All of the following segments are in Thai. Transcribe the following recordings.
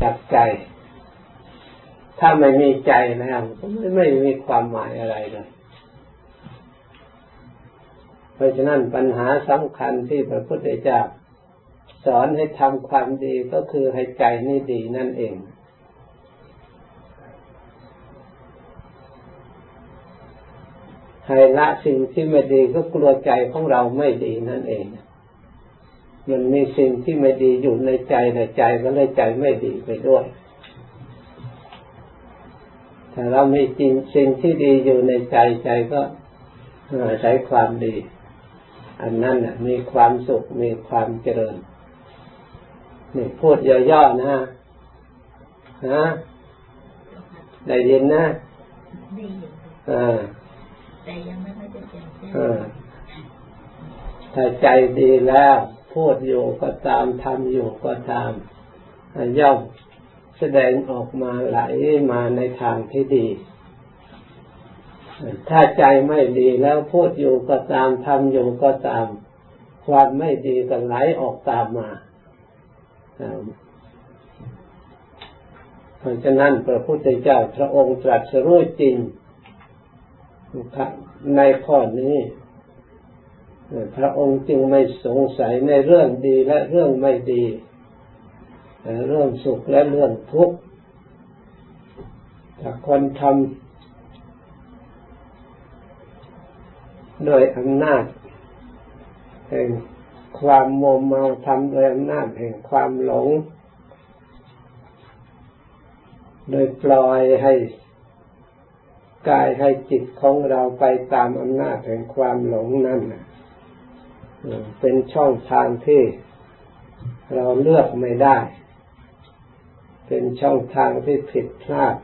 จากใจ ถ้าไม่มีใจแล้วก็ไม่ไม่มีความหมายอะไรเลยเพราะฉะนั้นปัญหาสำคัญที่พระพุทธเจ้าสอนให้ทำความดีก็คือให้ใจนี่ดีนั่นเอง ให้ละสิ่งที่ไม่ดีก็กลัวใจของเราไม่ดีนั่นเอง มันมีสิ่งที่ไม่ดีอยู่ในใจในใจก็เลยใจไม่ดีไปด้วยถ้าเรามีจริงสิ่งที่ดีอยู่ในใจใจก็ใช้ความดี อันนั้นมีความสุขมีความเจริญนี่พูดย่อๆนะฮะได้ยินนะได้ยินอ่าแต่ยังไม่ค่อยจะเจ็บถ้าใจดีแล้ว พูดอยู่ก็ตามทำอยู่ก็ตามย่อมแสดงออกมาไหลมาในทางที่ดี ถ้าใจไม่ดีแล้วพูดอยู่ก็ตามทำอยู่ก็ตาม ความไม่ดีก็ไหลออกตามมาเพราะฉะนั้นพระพุทธเจ้าพระองค์ตรัสรู้จริงในข้อนี้ พระองค์จึงไม่สงสัยในเรื่องดีและเรื่องไม่ดี เรื่องสุขและเรื่องทุกข์ถ้าคนทำโดยอำนาจแห่งความโมเมาทำโดยอำนาจแห่งความหลง โดยปล่อยให้กายให้จิตของเราไปตามอำนาจแห่งความหลงนั่น เป็นช่องทางที่เราเลือกไม่ได้ เป็นช่องทางที่ผิดพลาด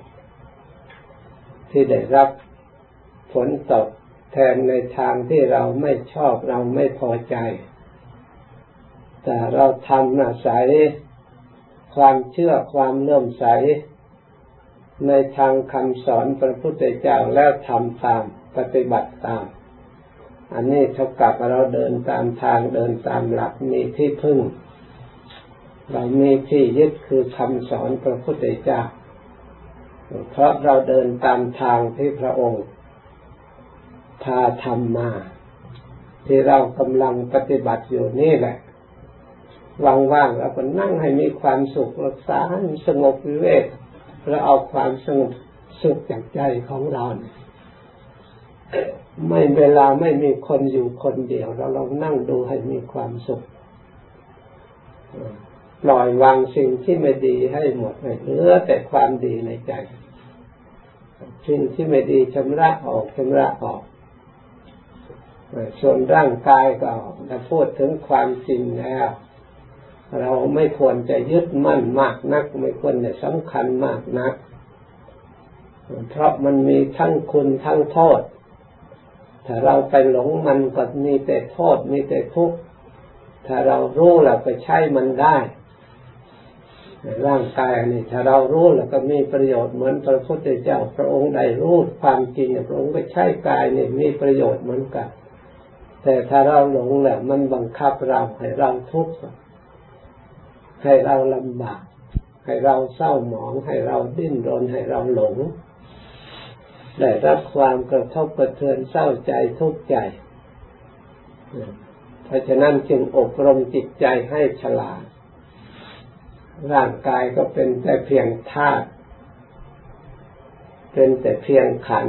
ที่ได้รับผลตอบแทนในทางที่เราไม่ชอบเราไม่พอใจ แต่เราทำอาศัยความเชื่อความเลื่อมใส ในทางคำสอนพระพุทธเจ้าแล้วทำตามปฏิบัติตาม อันนี้เท่ากับเราเดินตามทางเดินตามหลักมีที่พึ่ง เรามีที่ยึดคือคำสอนพระพุทธเจ้าเพราะเราเดินตามทางที่พระองค์พาทำมา ที่เรากำลังปฏิบัติอยู่นี่แหละว่างๆเราก็นั่งให้มีความสุขรักษาให้สงบวิเวกแล้วเอาความสงบสุขจากใจของเราเนี่ย ไม่เวลาไม่มีคนอยู่คนเดียวเราลองนั่งดูให้มีความสุขปล่อยวางสิ่งที่ไม่ดีให้หมดเหลือแต่ความดีในใจ สิ่งที่ไม่ดีชำระออกชำระออก ส่วนร่างกายก็ถ้าพูดถึงความจริงแล้วเราไม่ควรจะยึดมั่นมากนัก ไม่ควรจะสำคัญมากนัก เพราะมันมีทั้งคุณทั้งโทษ ถ้าเราไปหลงมันก็มีแต่โทษมีแต่ทุกข์ถ้าเรารู้แล้วก็ใช้มันได้ร่างกายนี่ถ้าเรารู้แล้วก็มีประโยชน์เหมือนพระพุทธเจ้าพระองค์ได้รู้ความจริงพระองค์ก็ใช้กายนี่มีประโยชน์เหมือนกัน แต่ถ้าเราหลงแหล้วมันบังคับเราให้เราทุกข์ให้เราลำบาก ให้เราเศร้าหมอง ให้เราดิ้นรนให้เราหลง ได้รับความกระทบกระเทือนเศร้าใจทุกข์ใจ เพราะฉะนั้นจึงอบรมจิตใจให้ฉลาด ร่างกายก็เป็นแต่เพียงธาตุ เป็นแต่เพียงขัน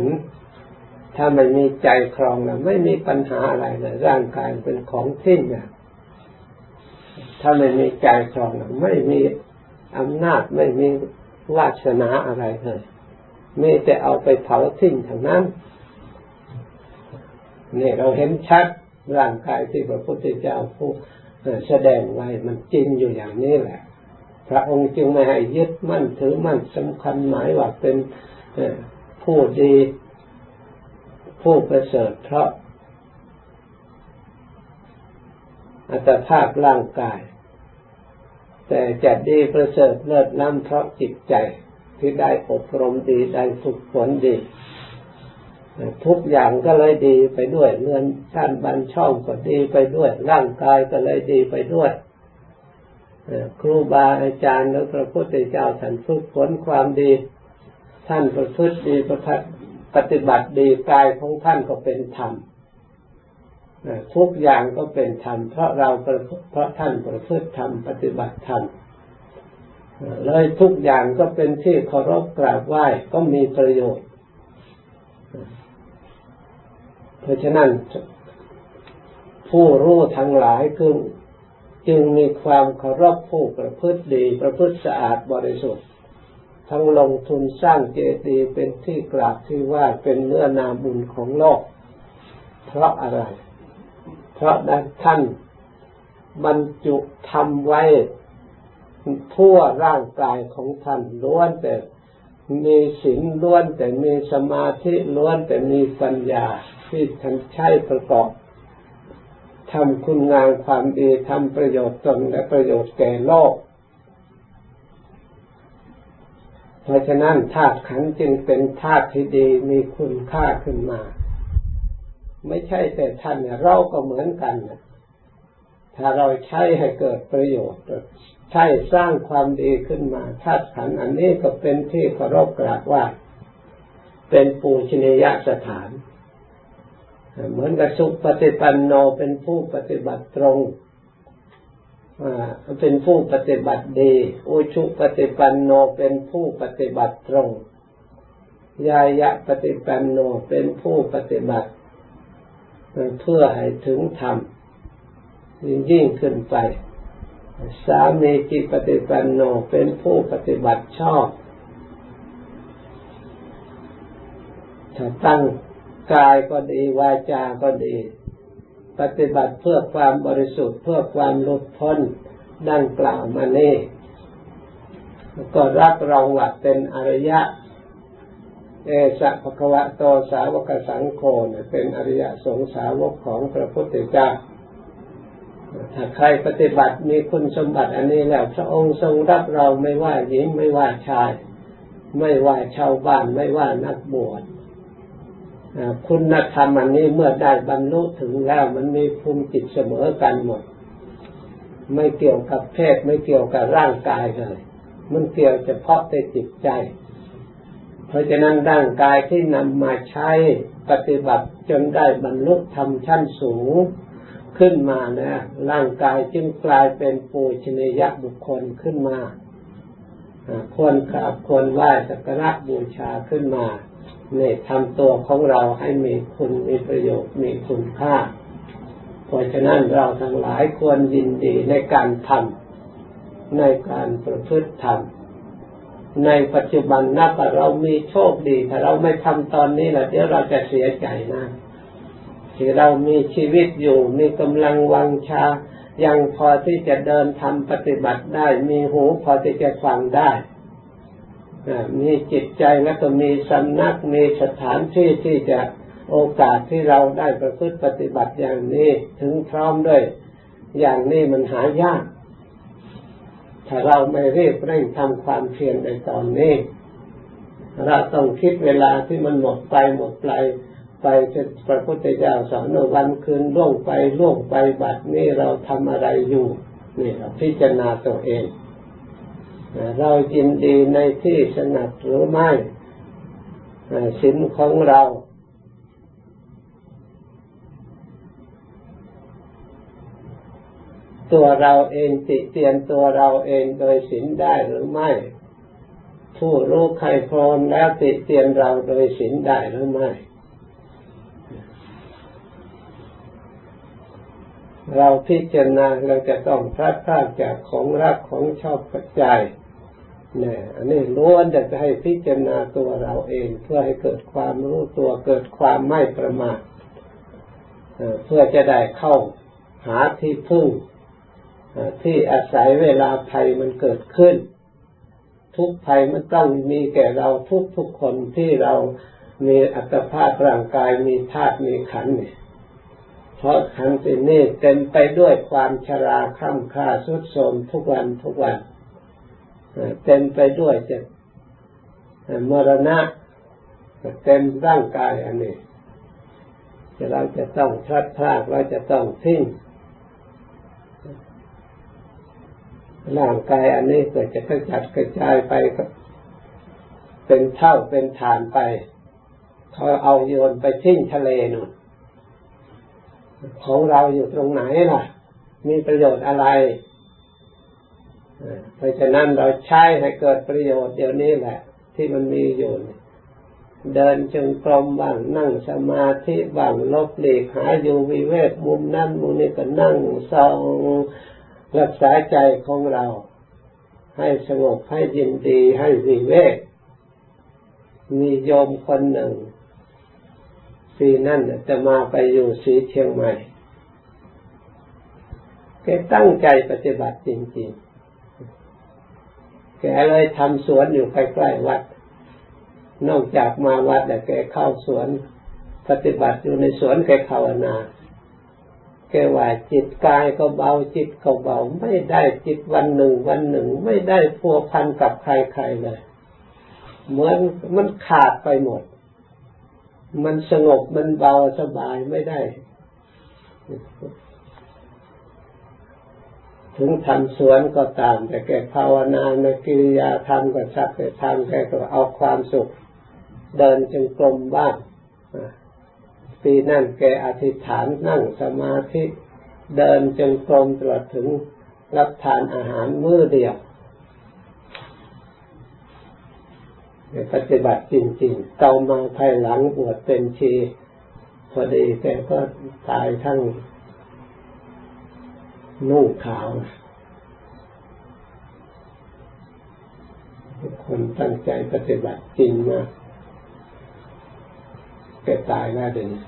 ถ้ามันมีใจครองแล้วไม่มีปัญหาอะไรเลยร่างกายเป็นของทิ้งนี่ยถ้าไม่มีใจครองแล้วไม่มีอำนาจไม่มีวาสนาอะไรเลย มีแต่เอาไปเผาทิ้งทางนั้นนี่เราเห็นชัดร่างกายที่พระพุทธเจ้าผู้แสดงไว้มันจริงอยู่อย่างนี้แหละ พระองค์จึงไม่ให้ยึดมั่นถือมั่นสำคัญหมายว่าเป็นผู้ดี ผู้ประเสริฐเพราะอัตภาพร่างกาย แต่จะดีประเสริฐเลิศล้ำเพราะจิตใจ ที่ได้อบรมดีได้ฝึกฝนดี ทุกอย่างก็เลยดีไปด้วยเงินท่านบันช่องก็ดีไปด้วย ร่างกายก็เลยดีไปด้วยครูบาอาจารย์แล้วพระพุทธเจ้าท่านฝึกฝนความดี ท่านประพฤติดีประพัปฏิบัติดีกายของท่านก็เป็นธรรมทุกอย่างก็เป็นธรรมเพราะเราเพราะท่านประพฤติธรรมปฏิบัติธรรม เลยทุกอย่างก็เป็นที่เคารพกราบไหว้ก็มีประโยชน์ เพราะฉะนั้น ผู้รู้ทั้งหลายคือจึงมีความเคารพผู้ประพฤติดี ประพฤติสะอาดบริสุทธิ์ ทั้งลงทุนสร้างเจดีย์เป็นที่กราบที่ไหว้เป็นเนื้อนาบุญของโลก เพราะอะไร เพราะท่านบรรจุทำไว้ ทั่วร่างกายของท่านล้วนแต่มีศีลล้วนแต่มีสมาธิล้วนแต่มีปัญญาที่ท่านใช้ประกอบทำคุณงามความดีทำประโยชน์ตนและประโยชน์แก่โลก เพราะฉะนั้นธาตุขันจึงเป็นธาตุที่ดีมีคุณค่าขึ้นมา ไม่ใช่แต่ท่านเราก็เหมือนกันถ้าเราใช้ให้เกิดประโยชน์ ใช่สร้างความดีขึ้นมาธาตุขันอันนี้ก็เป็นที่เคารพกราบไหว้เป็นปูชนียสถาน เหมือนกับสุปฏิปันโนเป็นผู้ปฏิบัติตรงเป็นผู้ปฏิบัติดี อุชุปฏิปันโนเป็นผู้ปฏิบัติตรง ยายะปฏิปันโนเป็นผู้ปฏิบัติเพื่อให้ถึงธรรมยิ่งขึ้นไป สามีจิปฏิปันโนเป็นผู้ปฏิบัติชอบถ้าตั้งกายก็ดีวาจาก็ดี ปฏิบัติเพื่อความบริสุทธิ์เพื่อความหลุดพ้นดังกล่าวมานี่ก็รับรองว่าเป็นอริยะ เอสัพพะวะโตสาวกสังโฆเป็นอริยสงสาวกของพระพุทธเจ้า ถ้าใครปฏิบัติมีคุณสมบัติอันนี้แล้วพระองค์ทรงรับเราไม่ว่าหญิงไม่ว่าชาย ไม่ว่าชาวบ้านไม่ว่านักบวชคุณธรรมอันนี้เมื่อได้บรรลุถึงแล้วมันมีภูมิจิตเสมอกันหมด ไม่เกี่ยวกับเพศไม่เกี่ยวกับร่างกายเลย มันเกี่ยวเฉพาะแต่จิตใจ เพราะฉะนั้นร่างกายที่นำมาใช้ปฏิบัติจนได้บรรลุธรรมชั้นสูง ขึ้นมานะร่างกายจึงกลายเป็นปูชนียบุคคลขึ้นมาควรกราบควรไหว้สักการะบูชาขึ้นมาเนี่ยทำตัวของเราให้มีคุณมีประโยชน์มีคุณค่า เพราะฉะนั้นเราทั้งหลายควรยินดีในการทำในการประพฤติธรรมในปัจจุบันนับว่าเรามีโชคดี ถ้าเราไม่ทำตอนนี้ละเดี๋ยวเราจะเสียใจนะ ที่เรามีชีวิตอยู่ มีกำลังวังชา ยังพอที่จะเดินทำปฏิบัติได้ มีหูพอที่จะฟังได้มีจิตใจแล้วก็มีสำนัก มีสถานที่ที่จะโอกาสที่เราได้ประพฤติปฏิบัติอย่างนี้ถึงพร้อมด้วย อย่างนี้มันหายาก ถ้าเราไม่รีบเร่งทำความเพียรในตอนนี้ เราต้องคิดเวลาที่มันหมดไปหมดไป ไปพระพุทธเจ้าสอนวันคืนล่วงไปล่วงไปบัดนี้เราทำอะไรอยู่นี่เราพิจารณาตัวเอง เรายินดีในที่สนัดหรือไม่สินของเราตัวเราเองติเตียนตัวเราเองโดยสินได้หรือไม่ ผู้รู้ใครพรอนแล้วติเตียนเราโดยสินได้หรือไม่ เราพิจารณาเราจะต้องพลาดพลาดจากของรักของชอบปัจจัยเนี่ยอันนี้ล้วนจะให้พิจารณาตัวเราเอง เพื่อให้เกิดความรู้ตัวเกิดความไม่ประมาทเพื่อจะได้เข้าหาที่พึ่งที่อาศัยเวลาภัยมันเกิดขึ้น ทุกภัยมันต้องมีแก่เราทุกทุกคนที่เรามีอัตภาพร่างกายมีธาตุมีขันเนี่ย เพราะขันตินี้เต็มไปด้วยความชราข้ามค่าสุดโทมทุกวันทุกวันเต็มไปด้วยจะมรณะเต็มร่างกายอันนี้จะเราจะต้องพลัดพรากเราจะต้องทิ้งร่างกายอันนี้เกิดจะกระจัดกระจายไปก็เป็นเท่าเป็นฐานไปเขาเอาโยนไปทิ้งทะเลนู่น ของเราอยู่ตรงไหนล่ะ มีประโยชน์อะไรเพราะฉะนั้นเราใช้ให้เกิดประโยชน์เดี๋ยวนี้แหละ ที่มันมีอยู่ เดินจงกรมบ้างนั่งสมาธิบ้างลบหลีกหาอยู่วิเวกมุมนั่นมุมนี้ก็นั่งซองรักษาใจของเรา ให้สงบให้ยินดีให้วิเวกมีโยมคนหนึ่ง ปีนั่นจะมาไปอยู่สีเชียงใหม่แกตั้งใจปฏิบัติจริงๆ แกเลยทำสวนอยู่ใกล้ๆวัด นอกจากมาวัดแต่แกเข้าสวนปฏิบัติอยู่ในสวนแกภาวนา แกว่าจิตกายก็เบาจิตก็เบา ไม่ได้จิตวันหนึ่งวันหนึ่ง ไม่ได้พัวพันกับใครๆเลย เหมือนมันขาดไปหมด มันสงบมันเบาสบายไม่ได้ ถึงทำสวนก็ตาม แต่แกภาวนาในกิริยาทำก็สักแต่ทำแกก็เอาความสุข เดินจงกรมบ้างปีนั่นแกอธิษฐานนั่งสมาธิ เดินจงกรมตลอดถึงรับทานอาหารมื้อเดียว ปฏิบัติจริงๆเต่ามาภายหลังบวชเป็นชี พอดีแกก็ตายทั้งนุ่งขาวทุกคนตั้งใจปฏิบัติจริงมากแกตายแล้วเดี๋ยวนี้